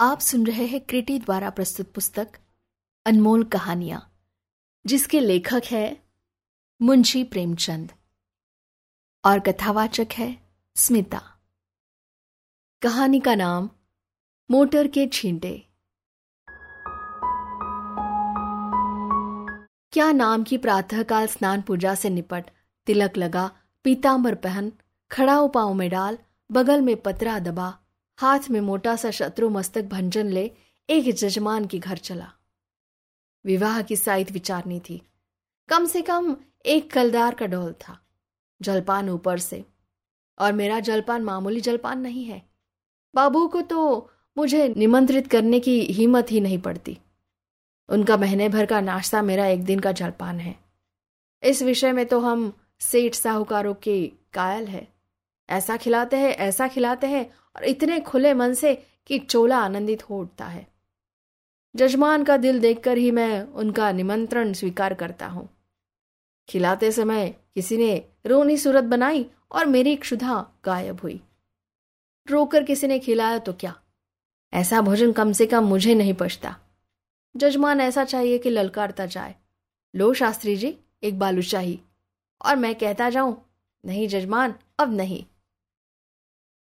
आप सुन रहे हैं क्रिटी द्वारा प्रस्तुत पुस्तक, अनमोल कहानियाँ, जिसके लेखक है मुंशी प्रेमचंद और कथावाचक है स्मिता। कहानी का नाम मोटर के छींटे। क्या नाम की प्रातःकाल स्नान पूजा से निपट तिलक लगा, पीतांबर पहन, खड़ा पाँव में डाल, बगल में पतरा दबा हाथ में मोटा सा शत्रु मस्तक भंजन ले एक जजमान की घर चला। विवाह की साइत विचारनी थी। कम से कम एक कलदार का डोल था, जलपान ऊपर से। और मेरा जलपान मामूली जलपान नहीं है। बाबू को तो मुझे निमंत्रित करने की हिम्मत ही नहीं पड़ती। उनका महीने भर का नाश्ता मेरा एक दिन का जलपान है। इस विषय में तो हम सेठ साहूकारों के कायल है। ऐसा खिलाते हैं, ऐसा खिलाते हैं और इतने खुले मन से कि चोला आनंदित हो उठता है। जजमान का दिल देखकर ही मैं उनका निमंत्रण स्वीकार करता हूँ। खिलाते समय किसी ने रोनी सूरत बनाई और मेरी क्षुधा गायब हुई। रोकर किसी ने खिलाया तो क्या? ऐसा भोजन कम से कम मुझे नहीं पछता। जजमान, ऐसा चाहिए कि ललकारता जाए। लो शास्त्री जी, एक बालूशाही। और मैं कहता जाऊँ, नहीं जजमान, अब नहीं।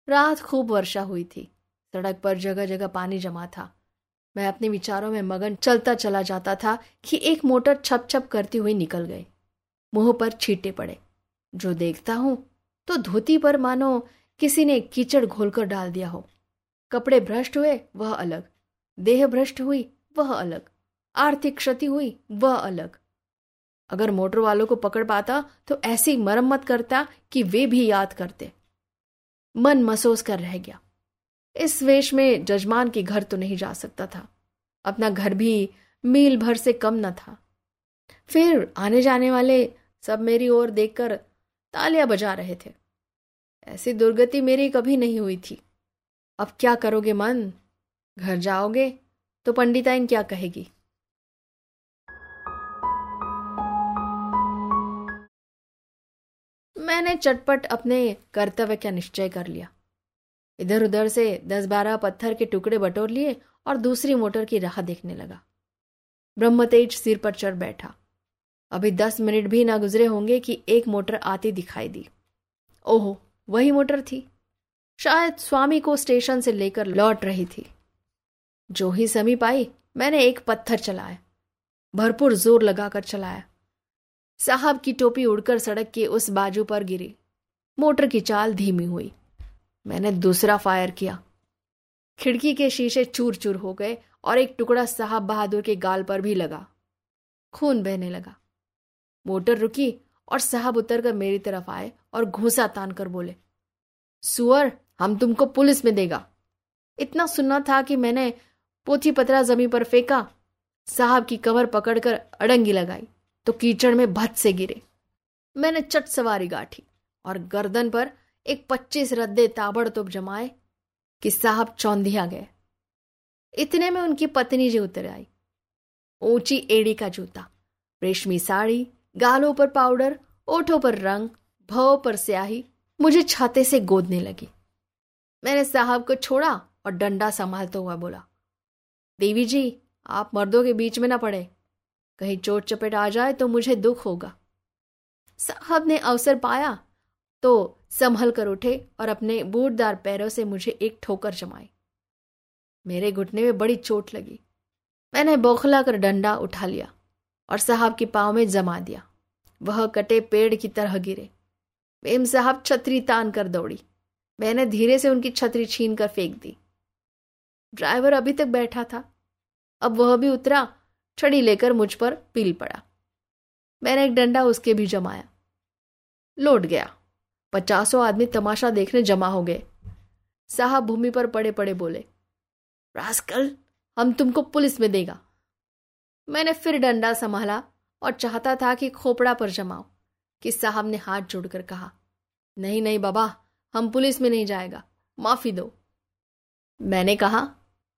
रात खूब वर्षा हुई थी। सड़क पर जगह जगह पानी जमा था। मैं अपने विचारों में मगन चलता चला जाता था कि एक मोटर छप छप करती हुई निकल गई। मुँह पर छीटे पड़े। जो देखता हूँ तो धोती पर मानो किसी ने कीचड़ घोलकर डाल दिया हो। कपड़े भ्रष्ट हुए, वह अलग। देह भ्रष्ट हुई, वह अलग। आर्थिक क्षति हुई, वह अलग। अगर मोटर वालों को पकड़ पाता तो ऐसी मरम्मत करता कि वे भी याद करते। मन महसूस कर रह गया। इस वेश में जजमान के घर तो नहीं जा सकता था। अपना घर भी मील भर से कम न था। फिर आने जाने वाले सब मेरी ओर देखकर तालियाँ बजा रहे थे। ऐसी दुर्गति मेरी कभी नहीं हुई थी। अब क्या करोगे मन? घर जाओगे तो पंडिताइन क्या कहेगी? मैंने चटपट अपने कर्तव्य का निश्चय कर लिया। इधर उधर से दस बारह पत्थर के टुकड़े बटोर लिए और दूसरी मोटर की राह देखने लगा। ब्रह्मतेज सिर पर चढ़ बैठा। अभी दस मिनट भी ना गुजरे होंगे कि एक मोटर आती दिखाई दी। ओहो, वही मोटर थी। शायद स्वामी को स्टेशन से लेकर लौट रही थी। जो ही समीप आई, मैंने एक पत्थर चलाया। भरपूर ज़ोर लगाकर चलाया। साहब की टोपी उड़कर सड़क के उस बाजू पर गिरी। मोटर की चाल धीमी हुई। मैंने दूसरा फायर किया। खिड़की के शीशे चूर चूर हो गए और एक टुकड़ा साहब बहादुर के गाल पर भी लगा। खून बहने लगा। मोटर रुकी और साहब उतरकर मेरी तरफ़ आए और घूसा तान कर बोले, सुअर, हम तुमको पुलिस में देगा। इतना सुनना था कि मैंने पोथी पतरा ज़मीन पर फेंका। साहब की कमर पकड़कर अड़ंगी लगाई। तो कीचड़ में भत से गिरे। मैंने चट सवारी गाठी और गर्दन पर एक पच्चीस रद्दे ताबड़तोब जमाए कि साहब चौंधिया गए। इतने में उनकी पत्नी जी उतर आई। ऊँची एड़ी का जूता, रेशमी साड़ी, गालों पर पाउडर, ओठों पर रंग भव पर स्याही, मुझे छाते से गोदने लगी। मैंने साहब को छोड़ा और डंडा संभालता हुआ बोला, देवी जी, आप मर्दों के बीच में ना पड़े। कहीं चोट चपेट आ जाए तो मुझे दुख होगा। साहब ने अवसर पाया तो संभल कर उठे और अपने बूटदार पैरों से मुझे एक ठोकर जमाई। मेरे घुटने में बड़ी चोट लगी। मैंने बौखला कर डंडा उठा लिया और साहब के पाँव में जमा दिया। वह कटे पेड़ की तरह गिरे। बेम साहब छतरी तान कर दौड़ी। मैंने धीरे से उनकी छतरी छीन कर फेंक दी। ड्राइवर अभी तक बैठा था। अब वह भी उतरा छड़ी लेकर मुझ पर पील पड़ा। मैंने एक डंडा उसके भी जमाया। लौट गया। पचासों आदमी तमाशा देखने जमा हो गए। साहब भूमि पर पड़े पड़े बोले, रास्कल, हम तुमको पुलिस में देगा। मैंने फिर डंडा संभाला और चाहता था कि खोपड़ा पर जमाओ कि साहब ने हाथ जोड़कर कहा, नहीं नहीं बाबा, हम पुलिस में नहीं जाएगा, माफ़ी दो। मैंने कहा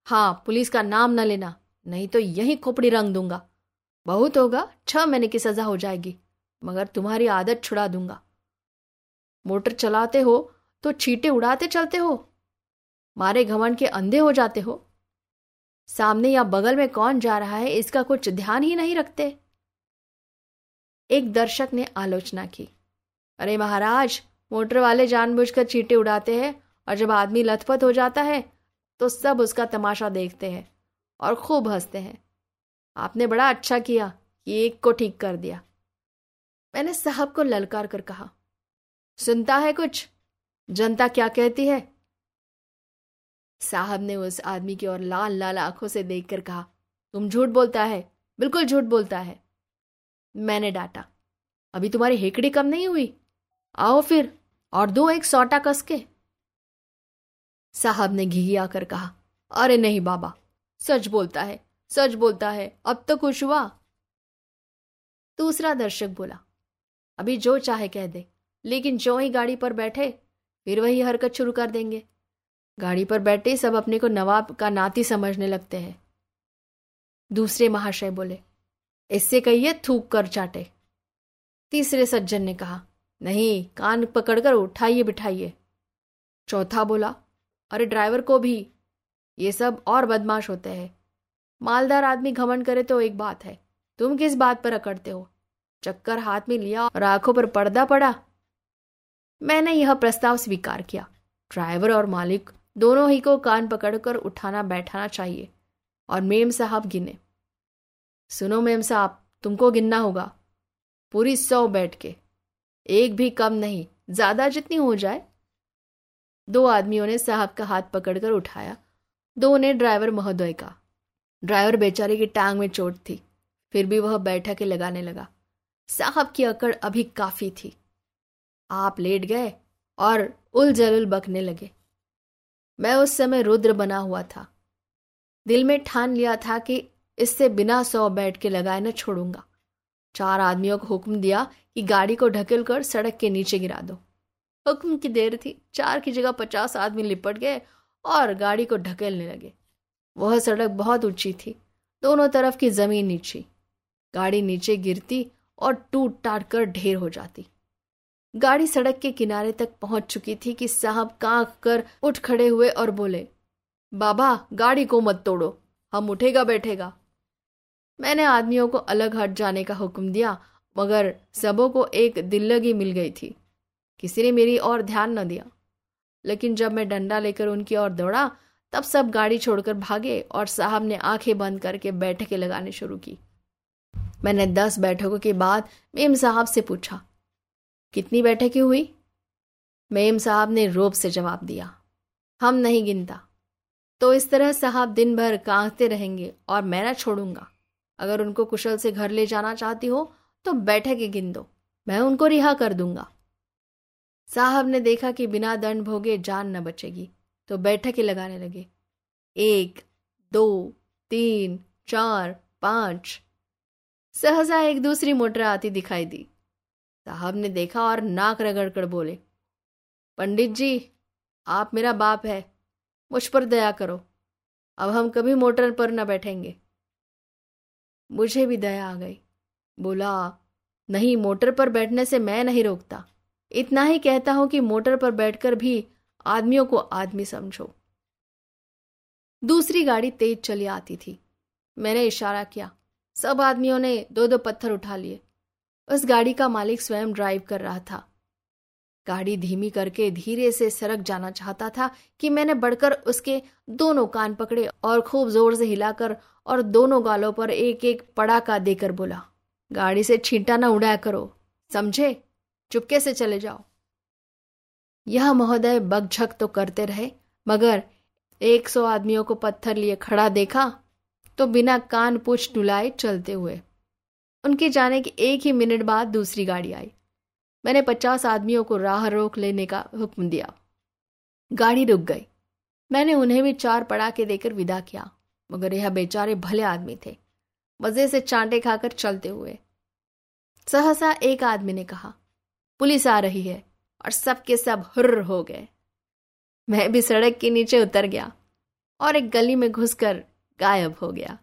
हाँ पुलिस का नाम न लेना नहीं तो यही खोपड़ी रंग दूँगा। बहुत होगा, छह महीने की सजा हो जाएगी, मगर तुम्हारी आदत छुड़ा दूँगा। मोटर चलाते हो तो छीटे उड़ाते चलते हो? मारे घमंड के अंधे हो जाते हो? सामने या बगल में कौन जा रहा है, इसका कुछ ध्यान ही नहीं रखते? एक दर्शक ने आलोचना की। अरे महाराज, मोटर वाले जानबूझकर चीटे उड़ाते हैं, और जब आदमी लथपथ हो जाता है तो सब उसका तमाशा देखते हैं। और खूब हँसते हैं। आपने बड़ा अच्छा किया एक को ठीक कर दिया। मैंने साहब को ललकार कर कहा, सुनता है कुछ? जनता क्या कहती है? साहब ने उस आदमी की ओर लाल लाल आँखों से देखकर कहा, तुम झूठ बोलता है, बिल्कुल झूठ बोलता है। मैंने डांटा, अभी तुम्हारी हेकड़ी कम नहीं हुई? आओ फिर, और दो एक सौटा कस के। साहब ने घी आकर कहा, अरे नहीं बाबा सच बोलता है, सच बोलता है। अब तो खुश हुआ। दूसरा दर्शक बोला, अभी जो चाहे कह दे, लेकिन जो ही गाड़ी पर बैठे, फिर वही हरकत शुरू कर देंगे। गाड़ी पर बैठे सब अपने को नवाब का नाती समझने लगते हैं। दूसरे महाशय बोले, इससे कहिए थूक कर चाटे। तीसरे सज्जन ने कहा, नहीं, कान पकड़कर उठाइए बिठाइए। चौथा बोला, अरे ड्राइवर को भी ये सब और बदमाश होते हैं। मालदार आदमी घमंड करे तो एक बात है, तुम किस बात पर अकड़ते हो? चक्कर हाथ में लिया और आँखों पर पर्दा पड़ा? मैंने यह प्रस्ताव स्वीकार किया। ड्राइवर और मालिक दोनों ही को कान पकड़कर उठाना बैठाना चाहिए और मेम साहब गिने। सुनो मेम साहब, तुमको गिनना होगा। पूरी सौ बैठ के। एक भी कम नहीं, ज़्यादा जितनी हो जाए। दो आदमियों ने साहब का हाथ पकड़कर उठाया दो ने ड्राइवर महोदय का। ड्राइवर बेचारे की टांग में चोट थी। फिर भी वह बैठा के लगाने लगा। साहब की अकड़ अभी काफ़ी थी। आप लेट गए और उल जलुल बकने लगे। मैं उस समय रुद्र बना हुआ था। दिल में ठान लिया था कि इससे बिना सौ बैठ के लगाए न छोड़ूँगा। चार आदमियों को हुक्म दिया कि गाड़ी को ढकेल कर सड़क के नीचे गिरा दो। हुक्म की देर थी। चार की जगह पचास आदमी लिपट गए और गाड़ी को ढकेलने लगे। वह सड़क बहुत ऊँची थी। दोनों तरफ़ की ज़मीन नीची। गाड़ी नीचे गिरती और टूट टाट कर ढेर हो जाती। गाड़ी सड़क के किनारे तक पहुँच चुकी थी कि साहब कांक कर उठ खड़े हुए और बोले, बाबा, गाड़ी को मत तोड़ो। हम उठेगा, बैठेगा। मैंने आदमियों को अलग हट जाने का हुक्म दिया, मगर सबों को एक दिल्लगी मिल गई थी। किसी ने मेरी और ध्यान न दिया। लेकिन जब मैं डंडा लेकर उनकी ओर दौड़ा, तब सब गाड़ी छोड़कर भागे और साहब ने आँखें बंद करके बैठकें लगाने शुरू की। मैंने दस बैठकों के बाद मेम साहब से पूछा, कितनी बैठकें हुई? मेम साहब ने रोब से जवाब दिया, हम नहीं गिनता। तो इस तरह साहब दिन भर कांगते रहेंगे और मैं ना छोड़ूँगा। अगर उनको कुशल से घर ले जाना चाहती हो तो बैठक गिन दो। मैं उनको रिहा कर दूँगा। साहब ने देखा कि बिना दंड भोगे जान न बचेगी तो बैठकें लगाने लगे। एक, दो, तीन, चार, पाँच। सहसा एक दूसरी मोटर आती दिखाई दी। साहब ने देखा और नाक रगड़कर बोले, पंडित जी, आप मेरा बाप है, मुझ पर दया करो। अब हम कभी मोटर पर न बैठेंगे। मुझे भी दया आ गई। बोला, नहीं, मोटर पर बैठने से मैं नहीं रोकता। इतना ही कहता हूँ कि मोटर पर बैठकर भी आदमियों को आदमी समझो। दूसरी गाड़ी तेज चली आती थी। मैंने इशारा किया, सब आदमियों ने दो दो पत्थर उठा लिए। उस गाड़ी का मालिक स्वयं ड्राइव कर रहा था। गाड़ी धीमी करके धीरे से सड़क जाना चाहता था कि मैंने बढ़कर उसके दोनों कान पकड़े और खूब ज़ोर से हिलाकर और दोनों गालों पर एक एक पड़ाका देकर बोला, गाड़ी से छींटा ना उड़ाया करो, समझे? चुपके से चले जाओ। यह महोदय बगझक तो करते रहे, मगर एक सौ आदमियों को पत्थर लिए खड़ा देखा तो बिना कान पूछ डुलाए चलते हुए। उनके जाने के एक ही मिनट बाद दूसरी गाड़ी आई। मैंने पचास आदमियों को राह रोक लेने का हुक्म दिया। गाड़ी रुक गई। मैंने उन्हें भी चार पड़ाके देकर विदा किया, मगर यह बेचारे भले आदमी थे। मज़े से चांटे खाकर चलते हुए। सहसा एक आदमी ने कहा पुलिस आ रही है और सबके सब हुर्र हो गए। मैं भी सड़क के नीचे उतर गया और एक गली में घुसकर गायब हो गया।